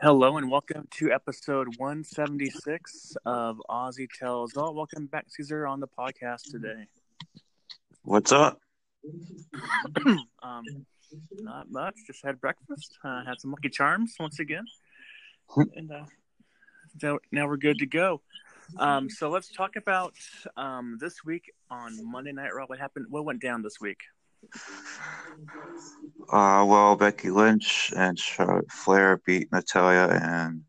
Hello and welcome to episode 176 of Aussie Tells All. Welcome back, Caesar, on the podcast today. What's up? um, not much. Just had breakfast. Uh, had some Lucky Charms once again, and uh, so now we're good to go. Um, so let's talk about um, this week on Monday Night Raw. What happened? What went down this week? Uh, well, Becky Lynch and Charlotte Flair beat Natalya and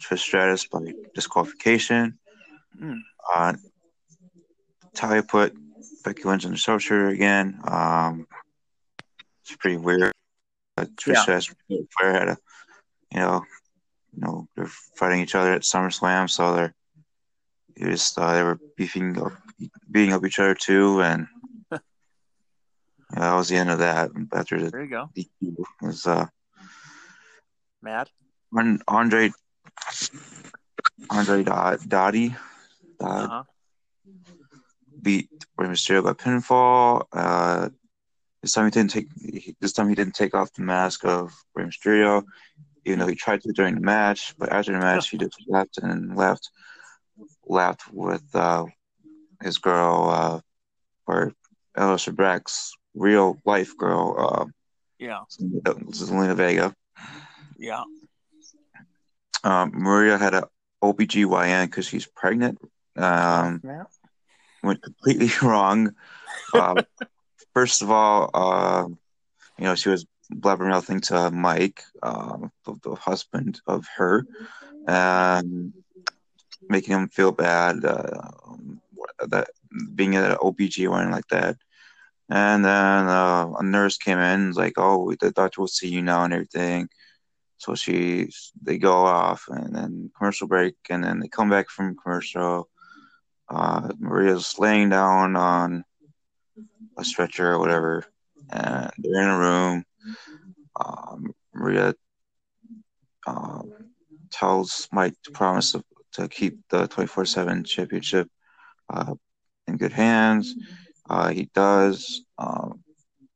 Trish Stratus by disqualification. Mm. Uh, Natalya put Becky Lynch in the sharpshooter again. Um, it's pretty weird. Uh, Trish Yeah. Stratus and Flair had a, you know, you know, they're fighting each other at SummerSlam, so they're they just uh, they were beefing up, beating up each other too, and yeah, that was the end of that. After the There you go, DQ was uh, Matt. An- Andre Andre Dot- Dottie Uh uh, huh. beat Rey Mysterio by pinfall. Uh, this time he didn't take he, this time he didn't take off the mask of Rey Mysterio, even though he tried to during the match. But after the match, he just left and left left with uh, his girl uh, or Aleister Black's real life girl, uh, Yeah. Zelina Vega. Yeah. Um, Maria had a OBGYN because she's pregnant. Um, Matt. went completely wrong. Uh, first of all, uh, you know, she was blabbering nothing to Mike, um, the, the husband of her, and making him feel bad uh, that being at an OBGYN like that. And then uh, a nurse came in and was like, "Oh, the doctor will see you now and everything." So she, they go off, and then commercial break, and then they come back from commercial. Uh, Maria's laying down on a stretcher or whatever, and they're in a room. Um, Maria uh, tells Mike to promise to, keep the 24 7 championship uh, in good hands. Uh, he does, um,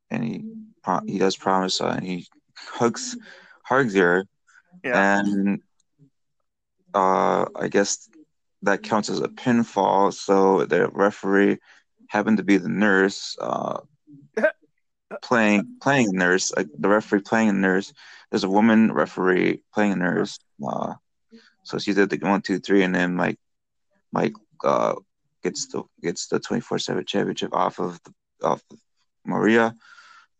and he pro- he does promise, uh, and he hugs hugs her, Yeah. and uh, I guess that counts as a pinfall. So the referee happened to be the nurse uh, playing playing a nurse. Uh, the referee playing a nurse. There's a woman referee playing a nurse. Uh, so she did the one, two, three, and then Mike Mike uh, gets the gets the twenty four seven championship off of the, off of Maria,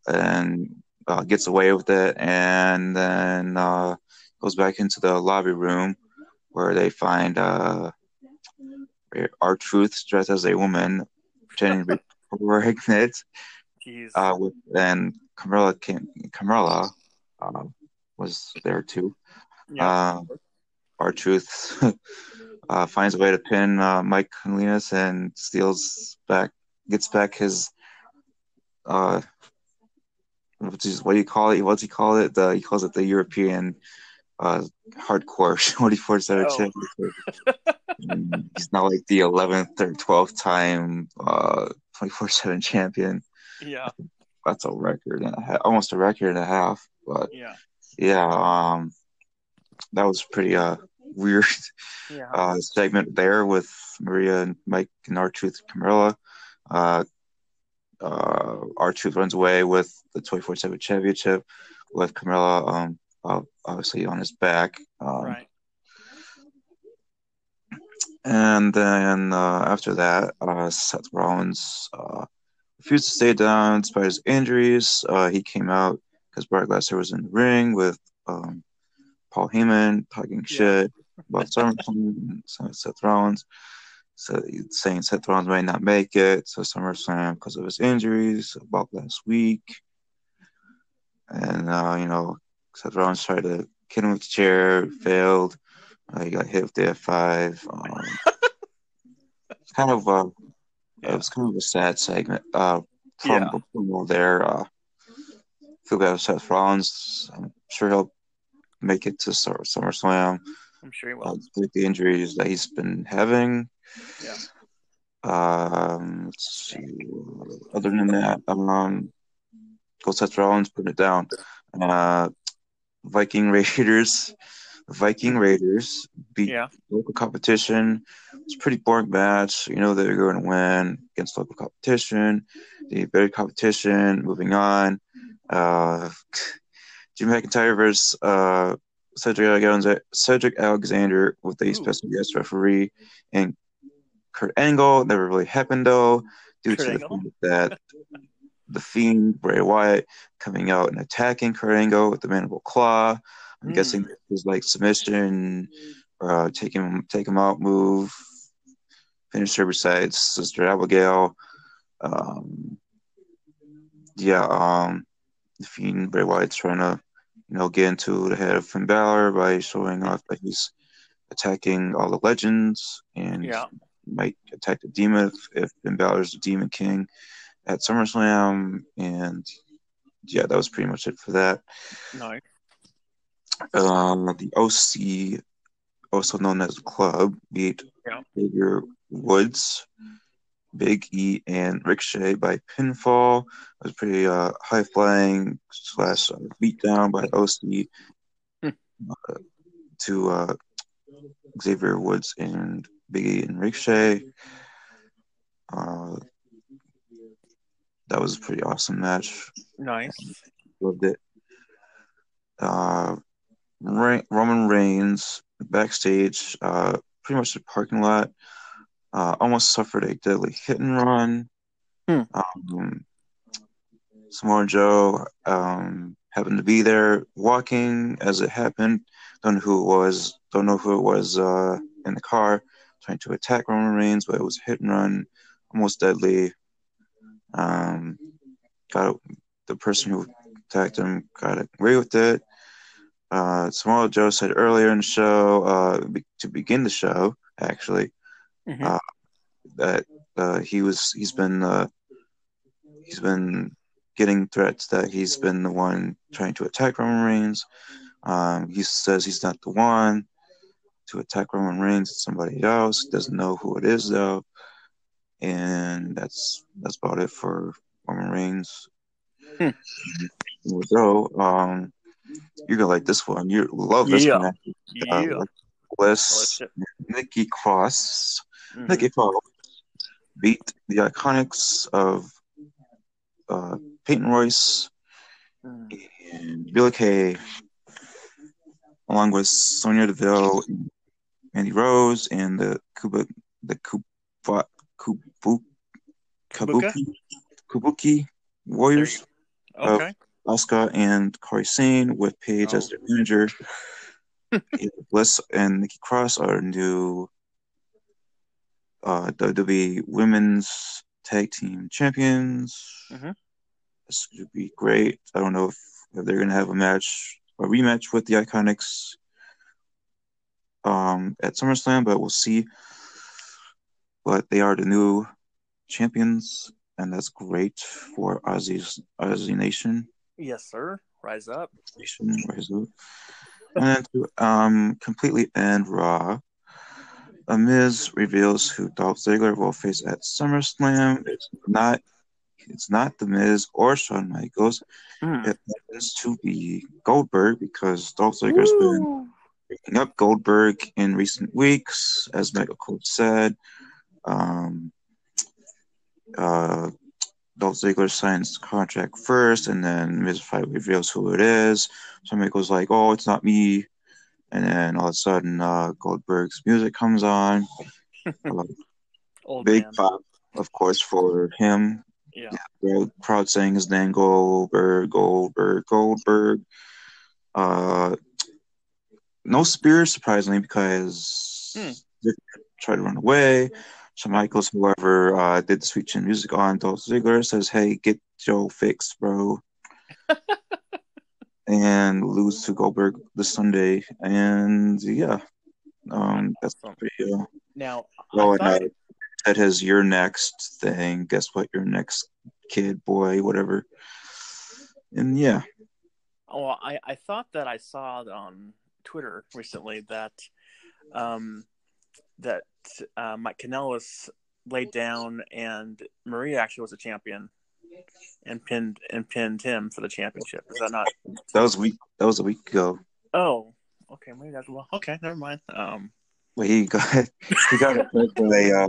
and uh, gets away with it, and then uh, goes back into the lobby room where they find uh, R Truth dressed as a woman, pretending to be pregnant. Uh, with, and Carmella came. Uh, was there too. yeah. Uh, R Truth uh, finds a way to pin uh, Mike Linus and steals back, gets back his. Uh, what's his, what do you call it? What's he call it? The he calls it the European uh, hardcore twenty four seven Oh. championship. And He's now like the eleventh or twelfth time uh twenty four seven champion. yeah. That's a record and a half, almost a record and a half. But Yeah. yeah, um, that was pretty uh weird Yeah. uh segment there with Maria and Mike and R Truth Carmella. Uh, uh, R Truth runs away with the twenty four seven championship with Carmella um uh, obviously on his back. Um, right. And then uh, after that, uh, Seth Rollins uh, refused to stay down despite his injuries. Uh, he came out because Brock Lesnar was in the ring with um, Paul Heyman talking Yeah. shit about SummerSlam. so Seth Rollins, so saying Seth Rollins might not make it to SummerSlam because of his injuries about last week. And uh, you know, Seth Rollins tried to hit him with the chair, failed. Uh, he got hit with the F5. Um, it's kind of uh, Yeah. it was kind of a sad segment uh, from Yeah. there. Uh, feel bad Seth Rollins. I'm sure he'll make it to Summer- SummerSlam. I'm sure he will. with the injuries that he's been having. Yeah. Um, let's see. Other than that, um, go Seth Rollins, put it down. Uh, Viking Raiders. Viking Raiders beat Yeah. local competition. It's a pretty boring match. You know they're going to win against local competition. The better competition. Moving on. Uh, Jim McIntyre versus uh, Cedric Alexander, Cedric Alexander with a Ooh. special guest referee and Kurt Angle. Never really happened though, due Kurt to Angle? the fact that the Fiend Bray Wyatt coming out and attacking Kurt Angle with the mandible claw. I'm Hmm. guessing it was like submission, uh, take him take him out move, finish her besides Sister Abigail. Um, yeah, um, the Fiend Bray Wyatt's trying to, you know, get into the head of Finn Balor by showing off that he's attacking all the legends and Yeah. might attack the demon if, if Finn Balor's the Demon King at SummerSlam. And yeah, that was pretty much it for that. No. Um, the OC, also known as Club, beat Yeah. Xavier Woods, Big E, and Ricochet by pinfall. It was pretty uh, high flying slash uh, beatdown by OC Hmm. uh, to uh, Xavier Woods and Big E and Ricochet. Uh, that was a pretty awesome match. Nice. Loved it. Uh, Roman Reigns backstage, uh, pretty much the parking lot, uh, almost suffered a deadly hit and run. Hmm. Um, Samoa Joe um, happened to be there walking as it happened. Don't know who it was. Don't know who it was uh, in the car trying to attack Roman Reigns, but it was a hit and run, almost deadly. Um, got the person who attacked him got away with it. Uh, Samoa Joe said earlier in the show, uh, be- to begin the show, actually, Mhm. Uh, that uh, he was he's been uh, he's been getting threats that he's been the one trying to attack Roman Reigns. Um, he says he's not the one to attack Roman Reigns. It's somebody else. Doesn't know who it is though, and that's that's about it for Roman Reigns. Hmm. So, um, you're gonna like this one. You love this Yeah. one. Yeah. Uh, Bliss, Nikki Cross. Mhm. Nikki Cross beat the Iconics of uh, Peyton Royce Mhm. and Billy Kay, along with Sonya Deville, and Mandy Rose, and the Kuba, the Kuba, Kubu? Kabuki, Kabuki Warriors, Okay. Asuka and Kairi Sane, with Paige as Oh. their manager. Bliss and Nikki Cross are new uh, WWE Women's Tag Team Champions. Mhm. This would be great. I don't know if, if they're going to have a match, a rematch with the Iconics um, at SummerSlam, but we'll see. But they are the new champions, and that's great for Aussie's Aussie Nation. Yes, sir. Rise up. Nation, rise up. And to um, completely end Raw, A Miz reveals who Dolph Ziggler will face at SummerSlam. It's not, it's not The Miz or Shawn Michaels. Mm. It happens to be Goldberg because Dolph Ziggler's been Woo! picking up Goldberg in recent weeks, as Michael Cole said. Um, uh, Dolph Ziggler signs the contract first, and then Miz Fight reveals who it is. So Michael's like, "Oh, it's not me," and then all of a sudden, uh, Goldberg's music comes on. Big man. pop, of course, for him. Yeah. Crowd, crowd saying his name, Goldberg, Goldberg, Goldberg. Uh, no spear, surprisingly, because Hmm. Tried to run away. Shawn Michaels, however, uh, did the sweet chin music on Dolph Ziggler, says, "Hey, get Joe fixed, bro," and lose to Goldberg this Sunday. And yeah, um, that's pretty. Uh, Now, oh, I and thought, uh, Ted has your next thing. Guess what? Your next kid, boy, whatever. And yeah, oh, I, I thought that I saw on Twitter recently that um, that uh, Mike Kanellis laid down and Maria actually was a champion and pinned and pinned him for the championship. Is that not? That was a week. That was a week ago. Oh, okay. Maybe that's well. Okay, never mind. Um, But he got he got it by uh,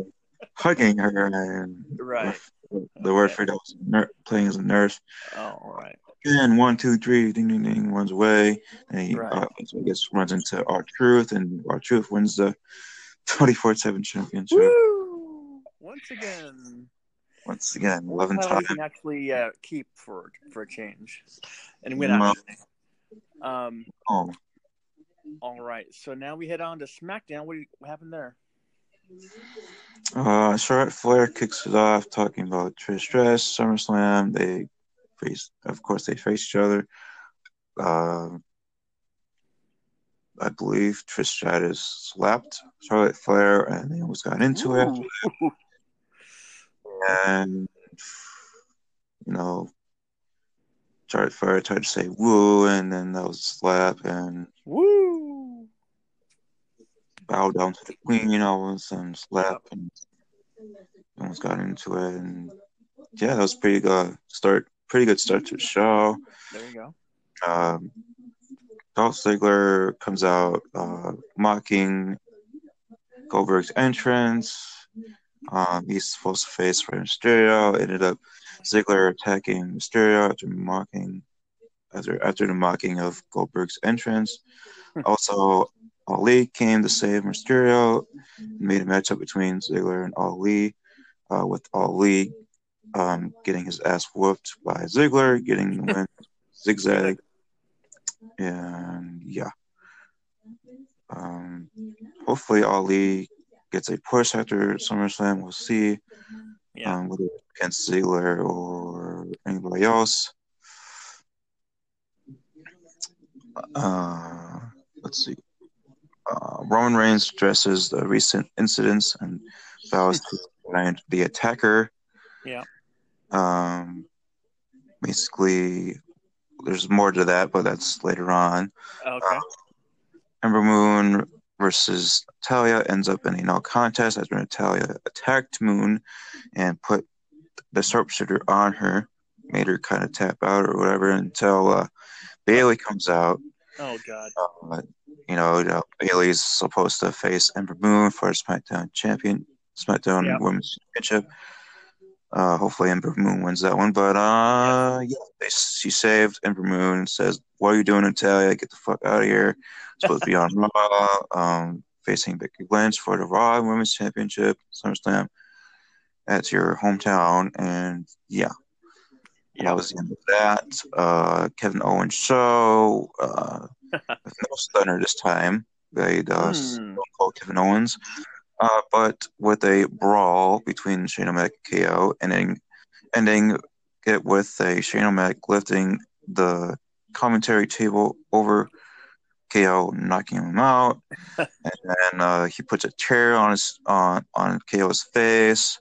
hugging her and Right. the word Okay. for that was ner- playing as a nurse. oh, all right. And one, two, three, ding, ding, ding, runs away. And he, Right. uh, so I guess, runs into R Truth, and R Truth wins the 24 7 championship. Woo! Once again, Once again, 11 Title we times. can actually uh, keep for for a change, and win No. Um. Oh, All right. So now we head on to SmackDown. What, what happened there? uh, Charlotte Flair kicks it off, talking about Trish Stratus, SummerSlam. They face, of course, they face each other. Uh, I believe Trish Stratus slapped Charlotte Flair, and they almost got into it. And you know, Charlotte Flair tried to say "woo," and then that was a slap, and Woo! bow down to the queen you know, and slap, and almost got into it, and yeah, that was pretty good start. Pretty good start to the show. There you go. Um, Dolph Ziggler comes out uh, mocking Goldberg's entrance. Um, he's supposed to face Rey Mysterio. Ended up Ziggler attacking Mysterio after mocking after after the mocking of Goldberg's entrance. also, Ali came to save Mysterio. Made a matchup between Ziggler and Ali, uh, with Ali um, getting his ass whooped by Ziggler, getting the win. Zigzag. And yeah. Um, hopefully Ali gets a push after SummerSlam. We'll see. Yeah. Um, whether it's against Ziggler or anybody else. Uh, let's see. Uh, Roman Reigns addresses the recent incidents and vows to find the attacker. Yeah. Um, basically, there's more to that, but that's later on. Okay. Ember Moon versus Natalya ends up in a no contest after Natalya attacked Moon and put the sharpshooter on her, made her kind of tap out or whatever until uh, Bayley comes out. Oh God. Uh, you know, know, Bayley's supposed to face Ember Moon for SmackDown champion, SmackDown Yeah. Women's Championship. Uh, hopefully Ember Moon wins that one, but uh, yeah, they, she saved Ember Moon and says, "What are you doing, Natalya? Get the fuck out of here." Supposed to be on Raw, um, facing Becky Lynch for the Raw Women's Championship, SummerSlam. At your hometown, and yeah, yeah. that was the end of that. Uh, Kevin Owens show, uh, with no stunner this time. They uh, Hmm. Stone Kevin Owens, uh, but with a brawl between Shane O'Mac and KO, ending ending it with a Shane O'Mac lifting the commentary table over KO, knocking him out, and then uh, he puts a chair on his on on KO's face.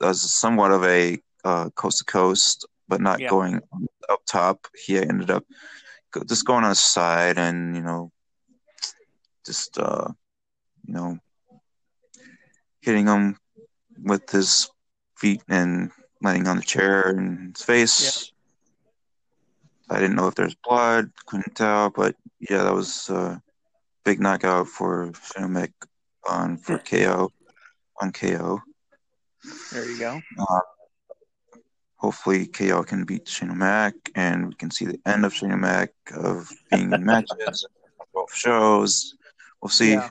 Does somewhat of a uh, coast to coast, but not Yeah. going up top. He ended up just going on his side, and you know, just uh, you know, hitting him with his feet and landing on the chair in his face. I didn't know if there's blood, couldn't tell, but yeah, that was a big knockout for Shane on for KO on KO. There you go. Hopefully, KO can beat Shane O'Mac, and we can see the end of Shane O'Mac of being in matches, on both shows. We'll see. Yeah.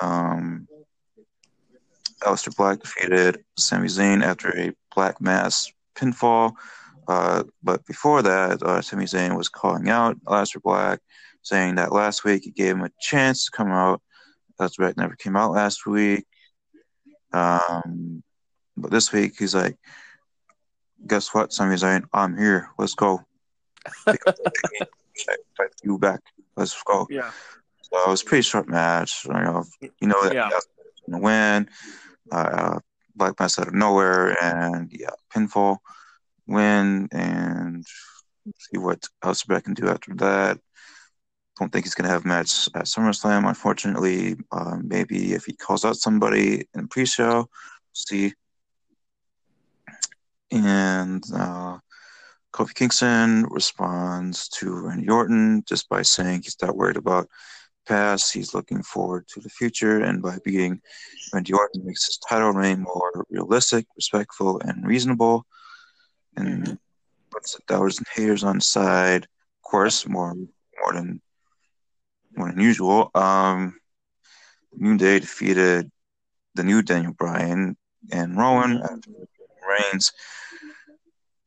Um, Aleister Black defeated Sami Zayn after a Black Mass pinfall. Uh, but before that, uh, Sami Zayn was calling out Aleister Black, saying that last week he gave him a chance to come out. Aleister Black never came out last week. Um, but this week he's like, guess what, Sami Zayn? I'm here. Let's go. Take you back. Let's go. Yeah. So it was a pretty short match. You know, you know that Yeah. going to win. Uh, Black Mass out of nowhere, and yeah, pinfall win, and see what else Aleister can do after that. Don't think he's going to have a match at SummerSlam, unfortunately. Um, maybe if he calls out somebody in the pre-show, see. and uh, Kofi Kingston responds to Randy Orton just by saying he's not worried about past. He's looking forward to the future, and by being Randy Orton makes his title reign more realistic, respectful, and reasonable. And Mhm. puts the doubters and haters on side. Of course, more more than more than usual. Um, New Day defeated the new Daniel Bryan and Rowan after Reigns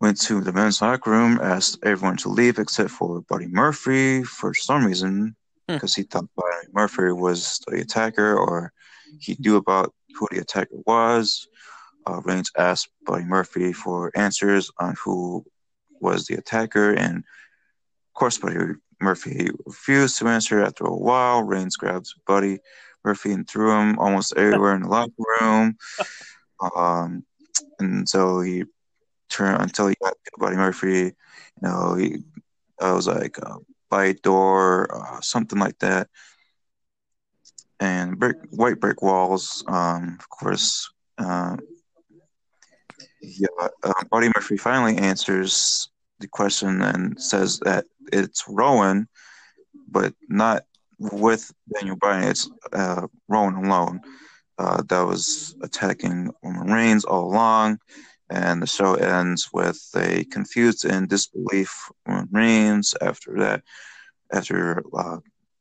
went to the men's locker room, asked everyone to leave except for Buddy Murphy for some reason. Because he thought Buddy Murphy was the attacker or he knew about who the attacker was. Uh, Reigns asked Buddy Murphy for answers on who was the attacker, and of course, Buddy Murphy refused to answer. After a while, Reigns grabbed Buddy Murphy and threw him almost everywhere in the locker room. Um, and so he turned until he got Buddy Murphy. You know, he uh, was like a bite door, uh, something like that. And brick, white brick walls, um, of course. Uh, yeah, uh, Murphy finally answers the question and says that it's Rowan, but not with Daniel Bryan. It's uh, Rowan alone uh, that was attacking Roman Reigns all along. And the show ends with a confused and disbelief Reigns after that, after uh,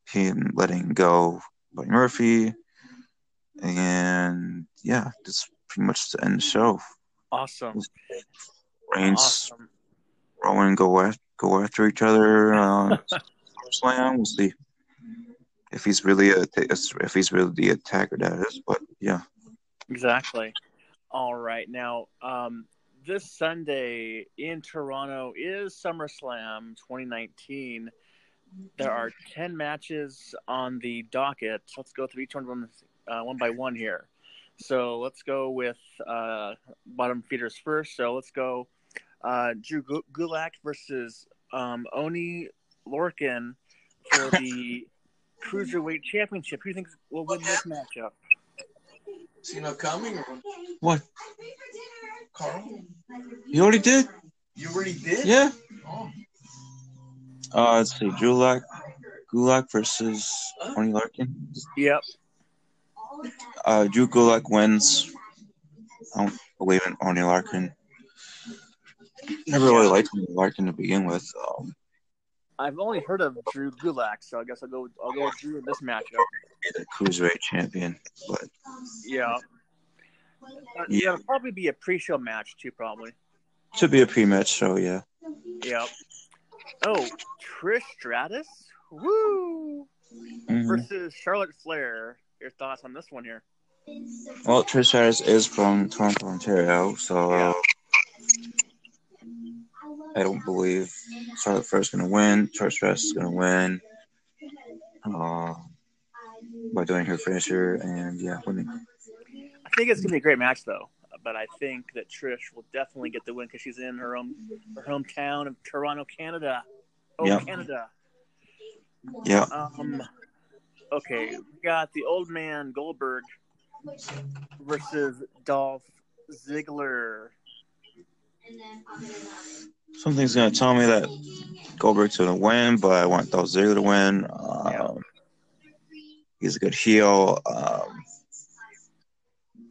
him letting go by Murphy. And yeah, that's pretty much the end of the show. Awesome. Reigns, Awesome. Rowan go after, go after each other. Uh, SummerSlam. We'll see if he's really a if he's really the attacker that is. But yeah, Exactly. All right. Now, um, this Sunday in Toronto is SummerSlam 2019. There are 10 matches on the docket. Let's go through each one of uh, one by one here. So let's go with uh, bottom feeders first. So let's go uh, Drew Gulak versus um, Oney Lorcan for the Cruiserweight Championship. Who do you think will win this matchup? Seen her coming or what Carl? you already did? You already did? Yeah. Oh. Uh, let's see, Gulak, Gulak versus Tony Larkin. Yep. Uh, Drew Gulak wins. I don't believe in Oney Lorcan. Never really liked Oney Lorcan to begin with. Um, I've only heard of Drew Gulak, so I guess I'll go. I'll go with Drew in this matchup. A cruiserweight champion, but Yeah. Uh, yeah, it'll probably be a pre-show match too, probably. should be a pre-match show. Yeah. Yep. Oh, Trish Stratus, woo, Mhm. versus Charlotte Flair. Your thoughts on this one here? Well, Trish Stratus is from Toronto, Ontario, so Yeah. I don't believe Charlotte Flair is going to win. Trish Stratus is going to win uh, by doing her finisher and yeah, winning. I think it's gonna be a great match though. But I think that Trish will definitely get the win because she's in her own her hometown of Toronto, Canada. Oh, Yeah. Canada. Yeah. Um. Okay, we got the old man Goldberg versus Dolph Ziggler. Something's to tell me that Goldberg's to win, but I want Dolph Ziggler to win. Um. He's a good heel. Um,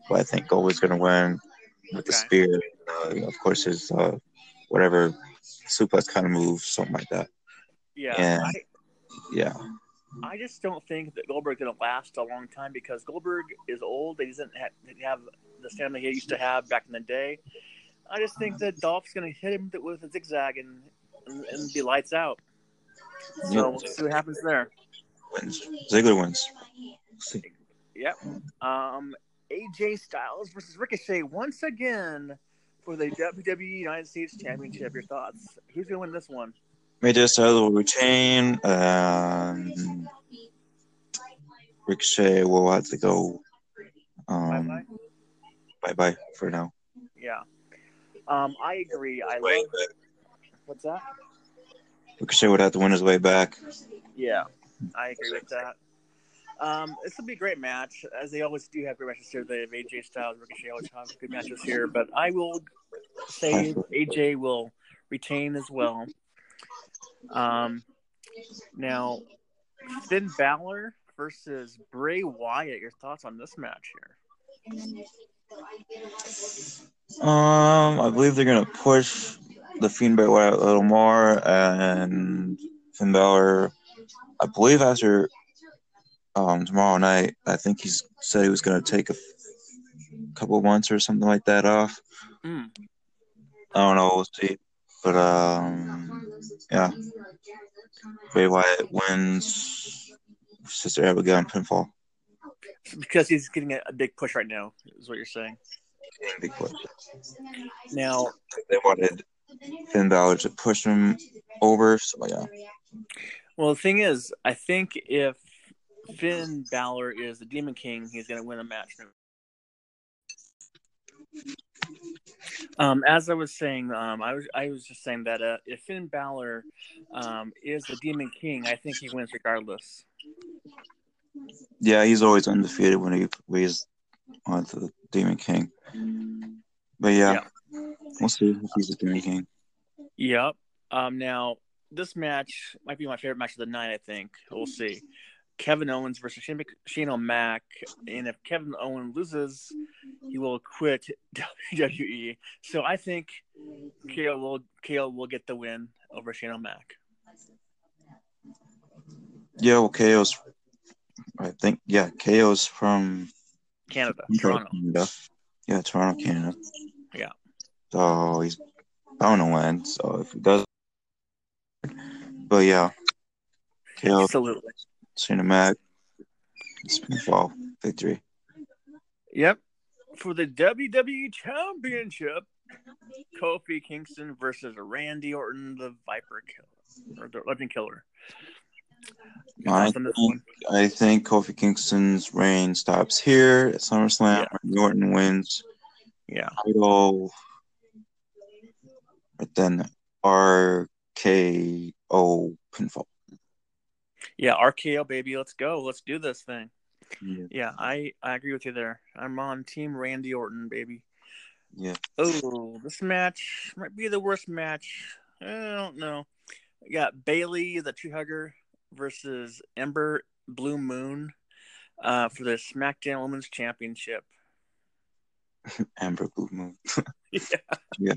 but I think Goldberg's going to win with the spear. Uh, of course, his uh, whatever suplex kind of move, something like that. Yeah, Yeah. I, Yeah. I just don't think that Goldberg's going to last a long time because Goldberg is old. He doesn't ha- have the stamina he used to have back in the day. I just think that Dolph's going to hit him with a zigzag and, and, and be lights out. So Yeah. we'll see what happens there. Wins. Ziggler wins. Yep. Um, AJ Styles versus Ricochet once again for the WWE United States Championship. Your thoughts? Who's going to win this one? Major Styles will retain. Um, Ricochet will have to go. Um, Bye-bye. bye bye for now. Yeah. Um, I agree. I Way love. What's that? Ricochet would have to win his way back. Yeah, I agree with that. Um, this will be a great match, as they always do have great matches here. They have AJ Styles, Ricochet, always have good matches here. But I will say AJ will retain as well. Um, now Finn Balor versus Bray Wyatt. Your thoughts on this match here? Um, I believe they're gonna push the Fiend Bray Wyatt a little more, and Finn Balor. I believe after um tomorrow night, I think he's said he was gonna take a f- couple months or something like that off. Mm. I don't know. We'll see. But um, yeah, Bray Wyatt wins. Sister Abigail on pinfall. Because he's getting a, a big push right now, is what you're saying. Big push. Now, They wanted Finn Balor to push him over. So yeah, well, the thing is, I think if Finn Balor is the Demon King, he's going to win a match. Um, as I was saying, um, I was I was just saying that uh, if Finn Balor um, is the Demon King, I think he wins regardless. yeah, he's always undefeated when he when he's on the Demon King. But yeah, we'll see if he's the Demon King. Yep. Um, now this match might be my favorite match of the night. I think we'll see. Kevin Owens versus Shane, Shane O'Mac, and if Kevin Owens loses, he will quit WWE. So I think KO will KO will get the win over Shane O'Mac. Yeah, well, KO's. I think yeah, KO's from Canada, Toronto. Canada. Yeah, Toronto, Canada. Yeah. So he's bound to win. So if he does, but yeah, KO Absolutely. Cinematic pinfall victory. Yep. For the WWE Championship, Kofi Kingston versus Randy Orton, the Viper Killer, or the Legend Killer. I thoughts on this one? think, I think Kofi Kingston's reign stops here at SummerSlam. Norton wins Yeah. title, but then RKO pinfall. Yeah, RKO baby, let's go. Let's do this thing. Yeah. Yeah, I I agree with you there. I'm on team Randy Orton, baby. Yeah. Oh, this match might be the worst match. I don't know. We got Bayley, the tree hugger, versus Ember Blue Moon uh, for the SmackDown Women's Championship. Amber Blue Moon. Yeah.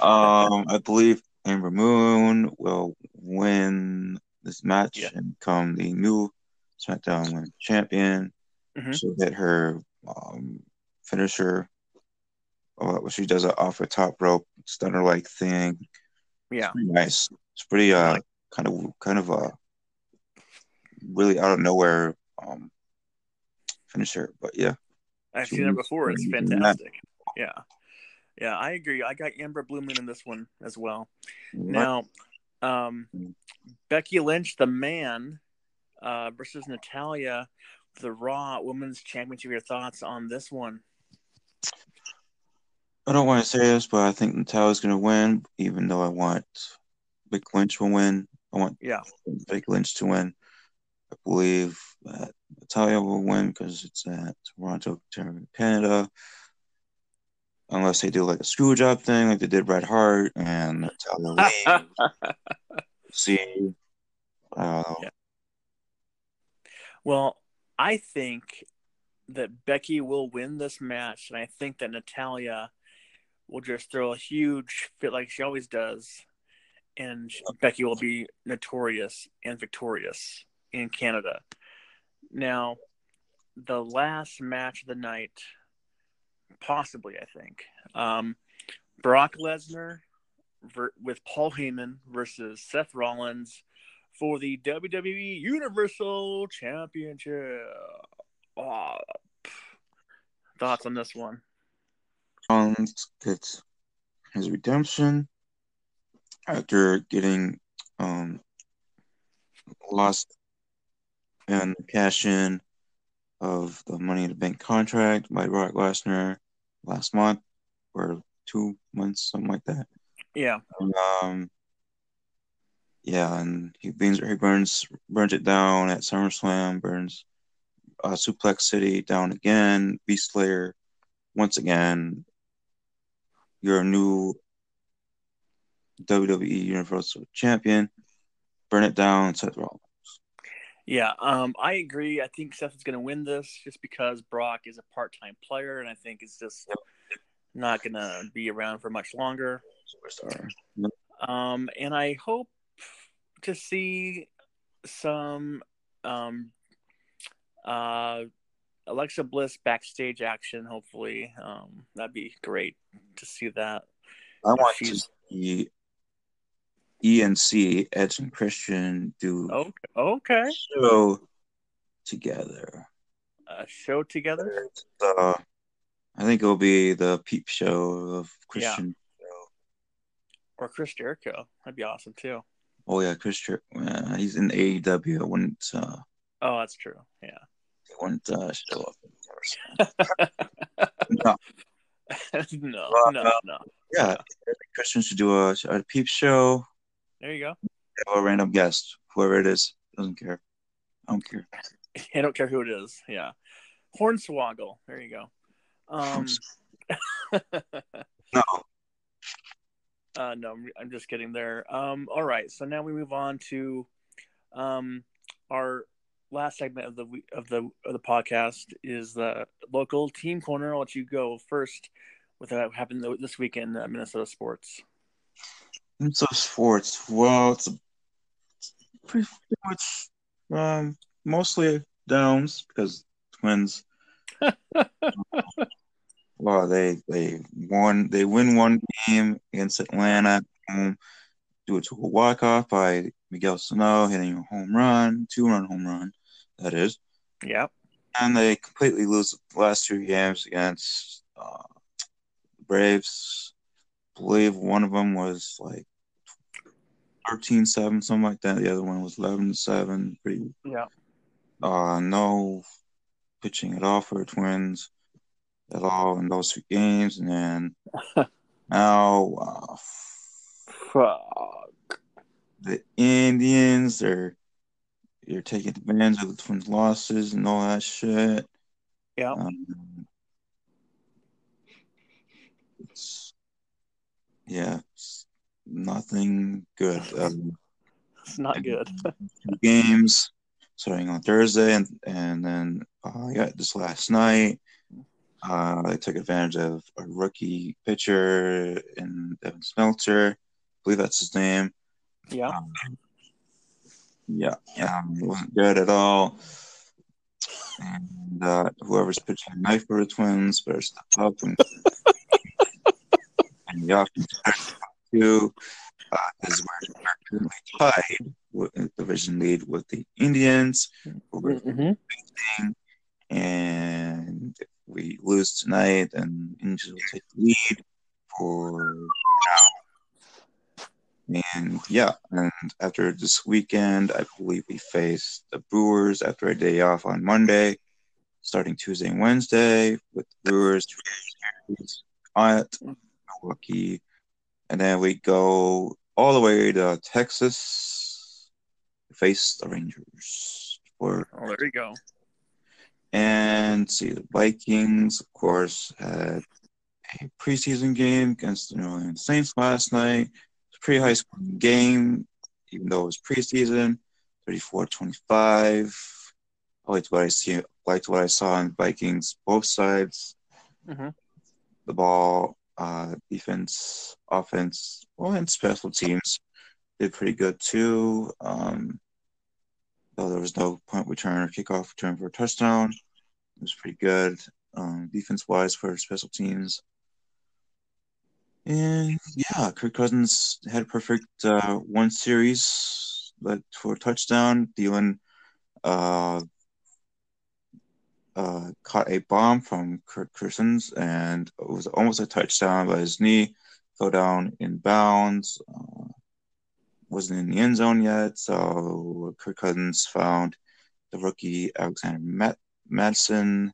Um, I believe Amber Moon will win this match Yeah. and become the new SmackDown Women's Champion. Mhm. She'll get her um, finisher. Uh, she does it off a top rope stunner like thing. Yeah. It's pretty nice. It's pretty uh kind of kind of a really out of nowhere um finisher. But yeah. I've seen it before. It's fantastic. Yeah. Yeah, I agree. I got Amber Moon in this one as well. Now, um, Becky Lynch, the man, uh, versus Natalya, the Raw Women's Championship. Your thoughts on this one? I don't want to say this, but I think Natalya's gonna win, even though I want Becky Lynch will win. I want Yeah. Becky Lynch to win. I believe that Natalya will win because it's at Toronto, Canada. Unless they do like a screw job thing, like they did Bret Hart and Natalya leaves. See, uh, Yeah. Well, I think that Becky will win this match, and I think that Natalya will just throw a huge fit like she always does, and Becky will be notorious and victorious in Canada. Now, the last match of the night, possibly, I think, um, Brock Lesnar ver- with Paul Heyman versus Seth Rollins for the WWE Universal Championship. Oh, thoughts on this one? Rollins gets his redemption after getting um lost the cash in of the Money in the Bank contract by Brock Lesnar last month or two months, something like that. Yeah, Um, yeah, and he burns he burns burns it down at SummerSlam, burns uh, Suplex City down again. Beast Slayer, once again, your new WWE Universal Champion. Burn it down, Seth Rollins. Yeah, um, I agree. I think Seth is going to win this just because Brock is a part-time player, and I think it's just not going to be around for much longer. Um, and I hope to see some um, uh, Alexa Bliss backstage action. Hopefully, um, that'd be great to see that. I want to see ENC, Edge and Christian do Okay, okay. show together. A show together. Uh, I think it'll be the peep show of Christian. Yeah. or Chris Jericho. That'd be awesome too. Oh yeah, Christian. Uh, he's in AEW. I wouldn't. Uh, Oh, that's true. Yeah. he wouldn't uh, show up no, no, Well, no, uh, no. yeah, Christian should do a, a peep show. There you go. Have a random guest, whoever it is, doesn't care. I don't care. I don't care who it is. Yeah. Hornswoggle. There you go. Um, No, uh, no, I'm- I'm just kidding there. Um, all right. So now we move on to um, our last segment of the of the of the podcast is the local team corner. I'll let you go first with what happened this weekend at Minnesota sports. So sports. Well, it's, pretty much um, mostly downs because Twins. well, they they won. They win one game against Atlanta at home due to a walk off by Miguel Sano hitting a home run, two run home run, that is. Yep. and they completely lose the last two games against uh, Braves. Believe one of them was like 13-7, something like that. The other one was 11-7. Pretty Yeah. uh, no pitching at all for the Twins at all in those two games, and then now uh, Fuck. the Indians they're you're taking advantage of the Twins' losses and all that shit. Yeah. Um, yeah, nothing good. Um, It's not good. games starting on Thursday, and and then uh, I got this last night. Uh, they took advantage of a rookie pitcher in Devin Smeltzer. I believe that's his name. Yeah. Um, yeah, um, it wasn't good at all. And uh, whoever's pitching tonight for the Twins better step up and, and the offense too. Uh, is we're currently tied with division lead with the Indians. who are hmm and if we lose tonight, then Indians will take the lead for now. And yeah, and after this weekend, I believe we face the Brewers after a day off on Monday, starting Tuesday and Wednesday with the Brewers at Milwaukee, and then we go all the way to Texas to face the Rangers for Oh, there you go. and see, the Vikings, of course, had a preseason game against the New Orleans Saints last night. It's a pretty high scoring game, even though it was preseason, 34-25. I liked what I see liked what I saw in Vikings, both sides. Mhm. The ball, uh, defense, offense, well, and special teams did pretty good too. Um, though there was no punt return or kickoff return for a touchdown. It was pretty good um, defense wise for special teams. And yeah, Kirk Cousins had a perfect uh, one series led for a touchdown. Thielen uh, uh, caught a bomb from Kirk Cousins and it was almost a touchdown, but his knee fell down in bounds. Uh, wasn't in the end zone yet, so Kirk Cousins found the rookie Alexander Matt- Mattison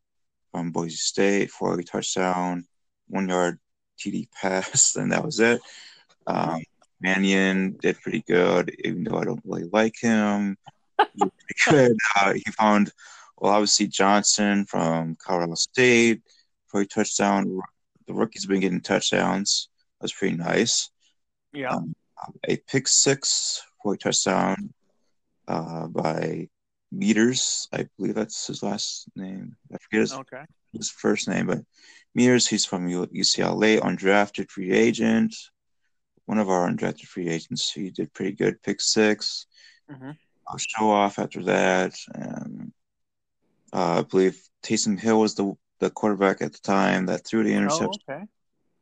from Boise State for a touchdown, one yard TD pass, and that was it. Um, Mannion did pretty good, even though I don't really like him. He, good. Uh, he found well, obviously Johnson from Colorado State for a touchdown. The rookies have been getting touchdowns. That's pretty nice. Yeah. Um, a pick six for a touchdown uh, by Meadors. I believe that's his last name. I forget his, okay. his first name, but Meadors. He's from UCLA, undrafted free agent. One of our undrafted free agents. He did pretty good. Pick six. hmm I'll show off after that. And uh, I believe Taysom Hill was the the quarterback at the time that threw the Oh, interception. okay.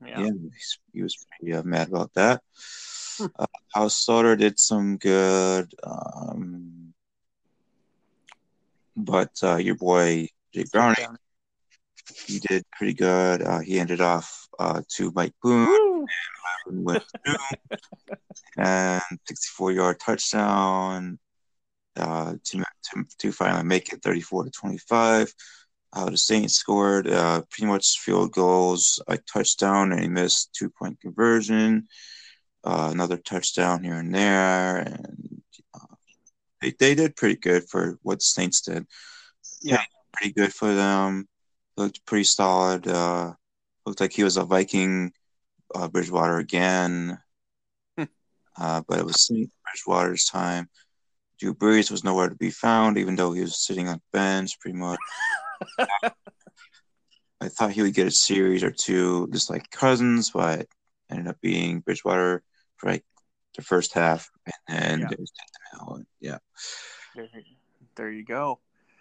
Yeah. Yeah, he was pretty uh, mad about that. uh, House Slaughter did some good, um, but uh, your boy Jake Browning, he did pretty good. Uh, he ended off uh, to Mike Boone with and 64 yard touchdown uh, to, to to finally make it 34 to 25. Uh, the Saints scored uh, pretty much field goals, a touchdown, and he missed two point conversion. Uh, another touchdown here and there, and uh, they they did pretty good for what the Saints did. Yeah. pretty good for them. Looked pretty solid. Uh, looked like he was a Viking. Uh, Bridgewater again, Hmm. uh, but it was Saint Bridgewater's time. Drew Brees was nowhere to be found, even though he was sitting on the bench pretty much. I thought he would get a series or two, just like Cousins, but ended up being Bridgewater for like the first half, and then Yeah. it was Taysom Hill. And yeah, There, there you go.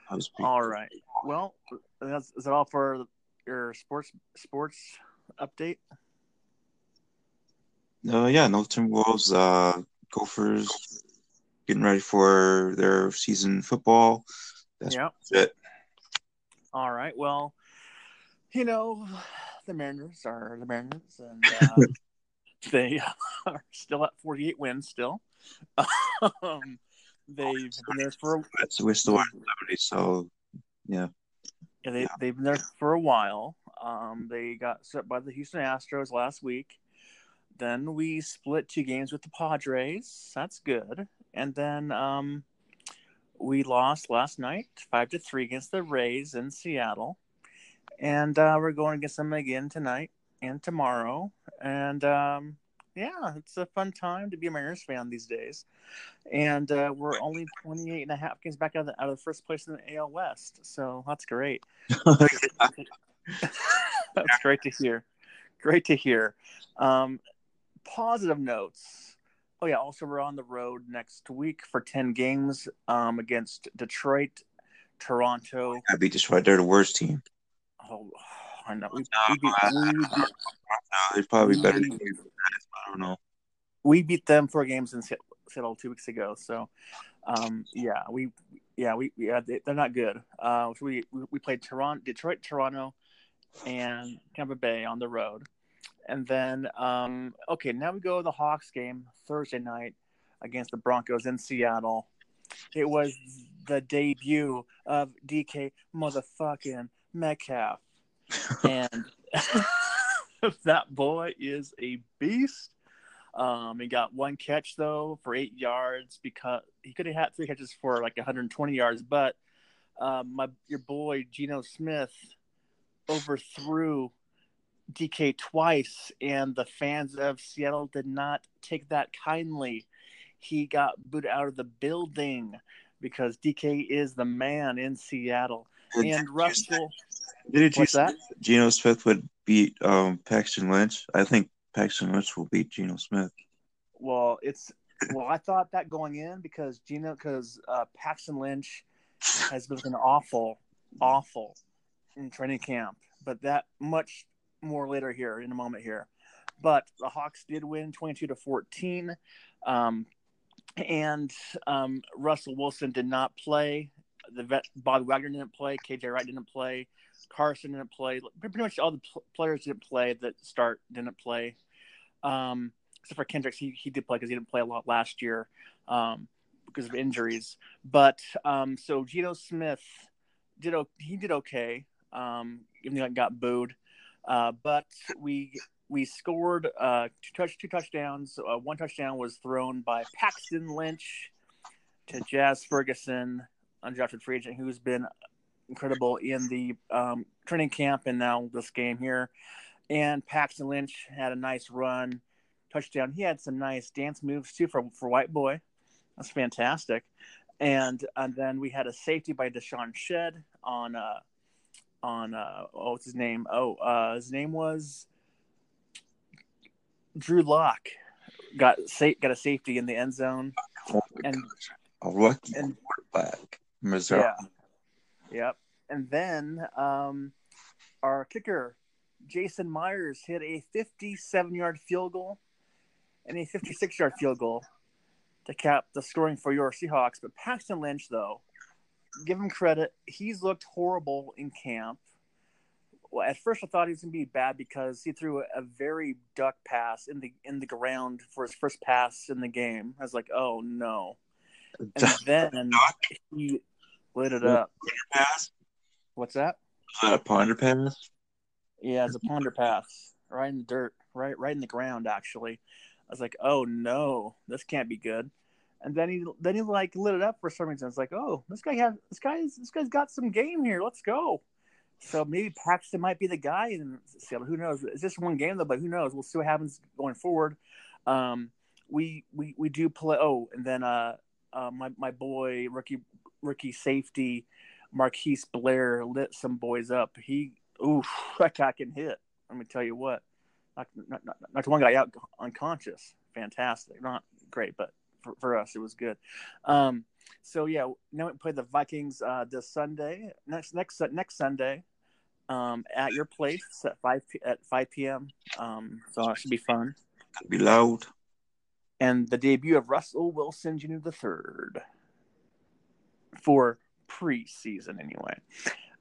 I was pretty All right. Well, that's, is that all for your sports sports update? Uh, yeah, no Timberwolves, uh, Gophers getting ready for their season football. That's yeah. it. All right. Well, you know, the Mariners are the Mariners, and uh, they are still at 48 wins. Still, um, they've been there for That's we're still at 70, so yeah. Yeah, they Yeah. they've been there for a while. Um, they got set by the Houston Astros last week. Then we split two games with the Padres. That's good. And then um, we lost last night, five to three against the Rays in Seattle. And uh, we're going against them again tonight and tomorrow. And um, yeah, it's a fun time to be a Mariners fan these days. And uh, we're only 28 and a half games back out of, the, out of first place in the AL West. So that's great. That's great to hear. Great to hear. Um, positive notes. Oh yeah. Also, we're on the road next week for ten games um, against Detroit, Toronto. I beat Detroit. They're the worst team. Oh, I know. We, we, beat, we, beat, they're probably better than you. I don't know. we beat them four games in Seattle- two weeks ago. So, um, yeah, we yeah we yeah they, they're not good. Uh, so we we we played Toronto, Detroit, Toronto, and Tampa Bay on the road, and then um, okay, now we go to the Hawks game Thursday night against the Broncos in Seattle. It was the debut of DK motherfucking Metcalf, and that boy is a beast. Um, he got one catch though for eight yards because he could have had three catches for like 120 yards, but um, my your boy Geno Smith overthrew DK twice, and the fans of Seattle did not take that kindly. He got booted out of the building because DK is the man in Seattle. And Russell, Did you that? Geno Smith would beat um, Paxton Lynch? I think Paxton Lynch will beat Geno Smith. Well, it's well, I thought that going in because Geno, because uh, Paxton Lynch has been awful, awful in training camp. But that much more later here in a moment here. But the Hawks did win twenty-two to fourteen, um, and um, Russell Wilson did not play. The vet Bob Wagner didn't play. KJ Wright didn't play. Carson didn't play. Pretty much all the pl- players didn't play that start didn't play. Um, except for Kendricks, he, he did play because he didn't play a lot last year um, because of injuries. But um, so Geno Smith did o- he did okay, um, even though he got booed. Uh, but we we scored uh, two touch two touchdowns. Uh, one touchdown was thrown by Paxton Lynch to Jazz Ferguson, undrafted free agent, who's been incredible in the um, training camp and now this game here. And Paxton Lynch had a nice run, touchdown. He had some nice dance moves too for for white boy. That's fantastic. And and then we had a safety by Deshaun Shed on uh on uh oh what's his name? Oh uh his name was Drew Lock. Got sa- got a safety in the end zone. Oh my And- gosh. A rookie and- quarterback. Missouri. Yeah. Yep. And then um, our kicker, Jason Myers, hit a 57 yard field goal and a 56 yard field goal to cap the scoring for your Seahawks. But Paxton Lynch, though, give him credit. He's looked horrible in camp. Well, at first I thought he was going to be bad because he threw a, a very duck pass in the in the ground for his first pass in the game. I was like, oh no. And then he lit it up. pass? What's that? Was that a ponder pass? Yeah, it's a ponder pass right in the dirt, right, right in the ground. Actually, I was like, "Oh no, this can't be good." And then he, then he like lit it up for some reason. It's like, "Oh, this guy has this guy's this guy's got some game here. Let's go." So maybe Paxton might be the guy, and Seattle. Who knows? It's just one game though, but who knows? We'll see what happens going forward. Um, we we we do play. Oh, and then uh, uh my my boy rookie rookie safety Marquise Blair lit some boys up. He, oof, that guy can hit. Let me tell you what. Knocked, knocked, knocked one guy out unconscious. Fantastic. Not great, but for, for us, it was good. Um, so yeah, now we play the Vikings uh, this Sunday. Next next next Sunday, um, at your place at five p- at five p.m. Um, so it should be fun. Could be loud. And the debut of Russell Wilson Jr. the third for preseason anyway.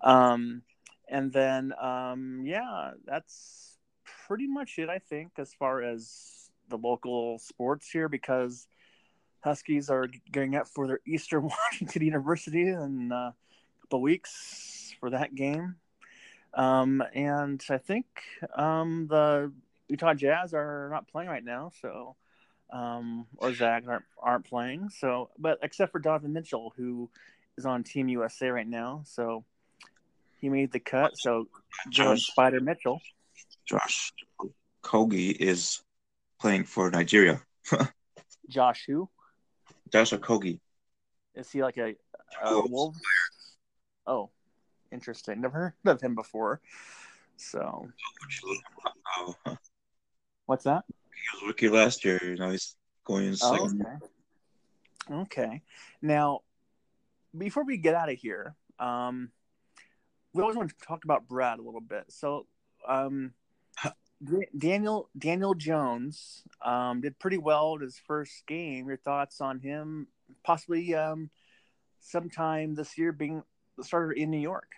Um, and then um, yeah, that's pretty much it. I think as far as the local sports here because Huskies are going up for their Eastern Washington University in uh, a couple weeks for that game. Um, and I think um, the Utah Jazz are not playing right now, so um, or Zags aren't aren't playing. So, but except for Donovan Mitchell, who is on Team USA right now, so he made the cut. So, Josh, Spida Mitchell. Josh Okogie is playing for Nigeria. Josh, who Josh Okogie. is he? Like a, a. Wolves? Oh, interesting. Never heard of him before. So, Oh, what's that? He was rookie last year. You know, he's going in Oh, second. okay. Okay. Now, before we get out of here, um, we always want to talk about Brad a little bit. So, um, Daniel Daniel Jones um, did pretty well in his first game. Your thoughts on him? Possibly um, sometime this year being the starter in New York.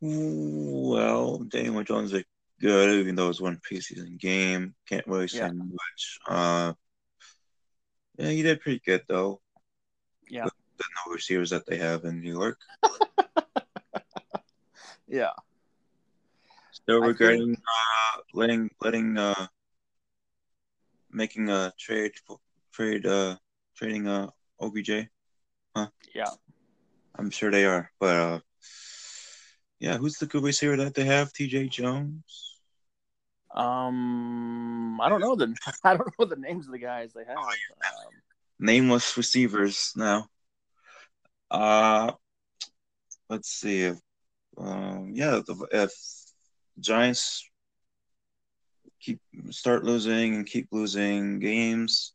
Well, Daniel Jones is good, even though it's one preseason game. Can't really say Yeah. much. Uh, yeah, he did pretty good though. Yeah. The no receivers that they have in New York. Yeah. I regarding uh, letting letting uh making a trade for trade uh trading uh OBJ. Huh? Yeah. I'm sure they are, but uh yeah, who's the good receiver that they have? TJ Jones. Um, I don't know the I don't know the names of the guys they have. Um, nameless receivers now. Uh, let's see. If, um, yeah, the, if Giants keep start losing and keep losing games,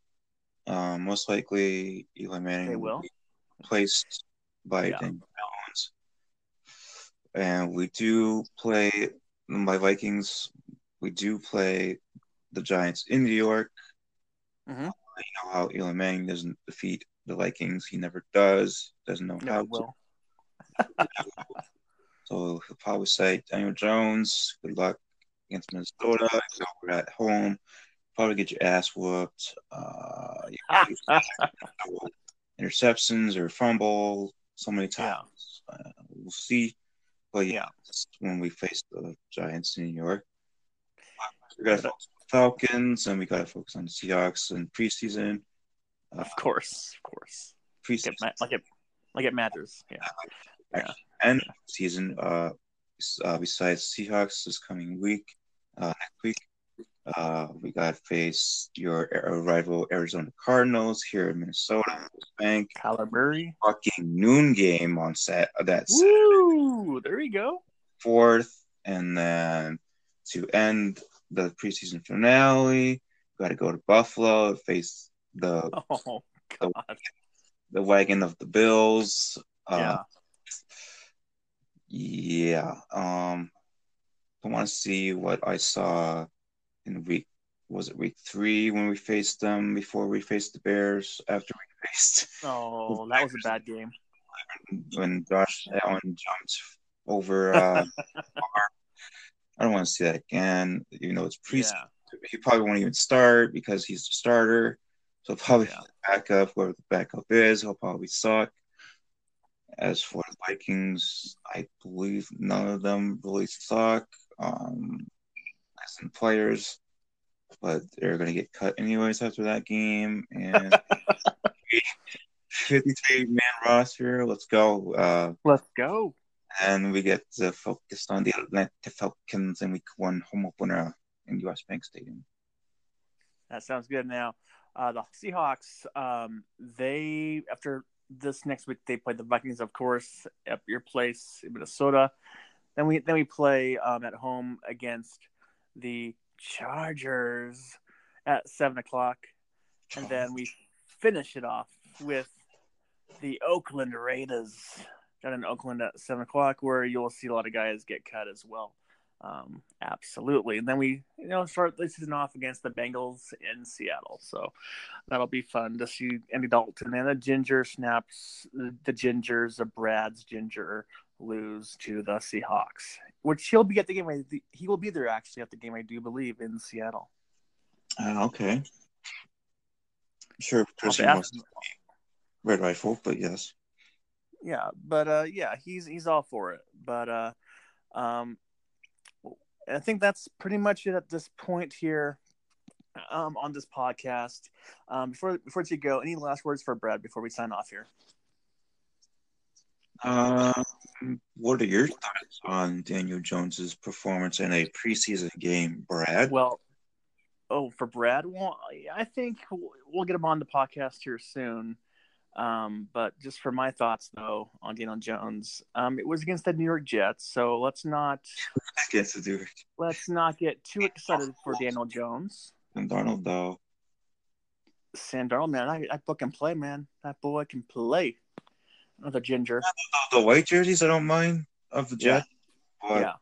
um, most likely Eli Manning They will. be placed by Yeah. Daniel Jones. And we do play my Vikings. We do play the Giants in New York Mhm. you know how Eli Manning doesn't defeat the Vikings. He never does. Doesn't know how Never to. So he'll probably say Daniel Jones, good luck against Minnesota. So we're at home. Probably get your ass whooped. Uh, interceptions or fumble so many Yeah. times. Uh, we'll see. But yeah, Yeah. when we face the Giants in New York. We got to focus on the Falcons and we got to focus on the Seahawks in preseason. Uh, Of course, of course. preseason like it. Like it matters. Yeah. Yeah. End of the season. Uh, uh, besides Seahawks this coming week, uh, next week, uh, we got to face your uh, rival Arizona Cardinals here in Minnesota. Bank Murray. fucking noon game on set that Woo! There we go. fourth, and then to end the preseason finale, got to go to Buffalo face the Oh God. the wagon of the Bills. Uh, Yeah. Yeah. Um I want to see what I saw in week was it week three when we faced them before we faced the Bears after we faced Oh, that was a bad game. when Josh Allen jumped over uh I don't want to see that again, You know, it's pre Yeah. he probably won't even start because he's the starter. So probably Yeah. backup, whoever the backup is, he'll probably suck. As for the Vikings, I believe none of them really suck. Um, as in players, but they're gonna get cut anyways after that game. And 53 man roster. Let's go. Uh, Let's go. and we get to focus on the Atlanta Falcons in week one home opener in US Bank Stadium. That sounds good. Now, uh, the Seahawks, um, they after this next week they play the Vikings, of course, at your place in Minnesota. Then we then we play um, at home against the Chargers at seven o'clock, and then we finish it off with the Oakland Raiders down in Oakland at seven o'clock, where you'll see a lot of guys get cut as well. Um, absolutely. And then we, you know, start the season off against the Bengals in Seattle. So that'll be fun to see Andy Dalton and the Ginger snaps, the Gingers, the Brad's Ginger lose to the Seahawks, which he'll be at the game. I- He will be there actually at the game, I do believe, in Seattle. Uh, okay. Sure, Christian wants to Red Rifle, but yes. yeah but uh yeah he's he's all for it but uh um i think that's pretty much it at this point here um on this podcast. Um before before you go any last words for brad before we sign off here? Um, what are your thoughts on Daniel Jones's performance in a preseason game, Brad? well oh for brad? Well i think we'll get him on the podcast here soon um but just for my thoughts though on daniel jones um it was against the new york jets so let's not I guess to do it. let's not get too excited for daniel jones And Darnold, though. Sandaro, man, I, I book and play, man. That boy can play. Another ginger. The white jerseys, I don't mind of the Yeah. Jets, but yeah,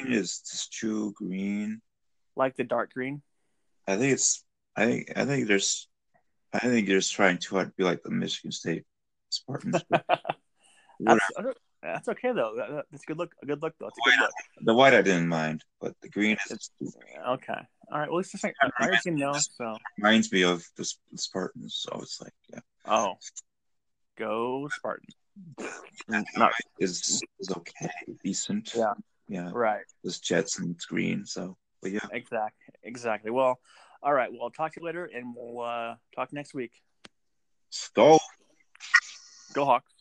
green is just true green. like the dark green. I think it's. I think. I think there's. I think you're just trying too hard to be like the Michigan State Spartans. That's, that's okay though. That- that- That's a good look. A good look though. It's a oh, good look. the white I didn't mind, but the green is, Okay. All right. Well, it's just like I already didn't know. So, reminds me of the the Spartans. So it's like, yeah, oh, go Spartan. Mm, not is is okay, decent. Yeah. yeah. right. This Jets and it's green. So, but yeah, Exactly. Exactly. Well, all right. Well, I'll talk to you later, and we'll uh, talk next week. Skol. Go Hawks.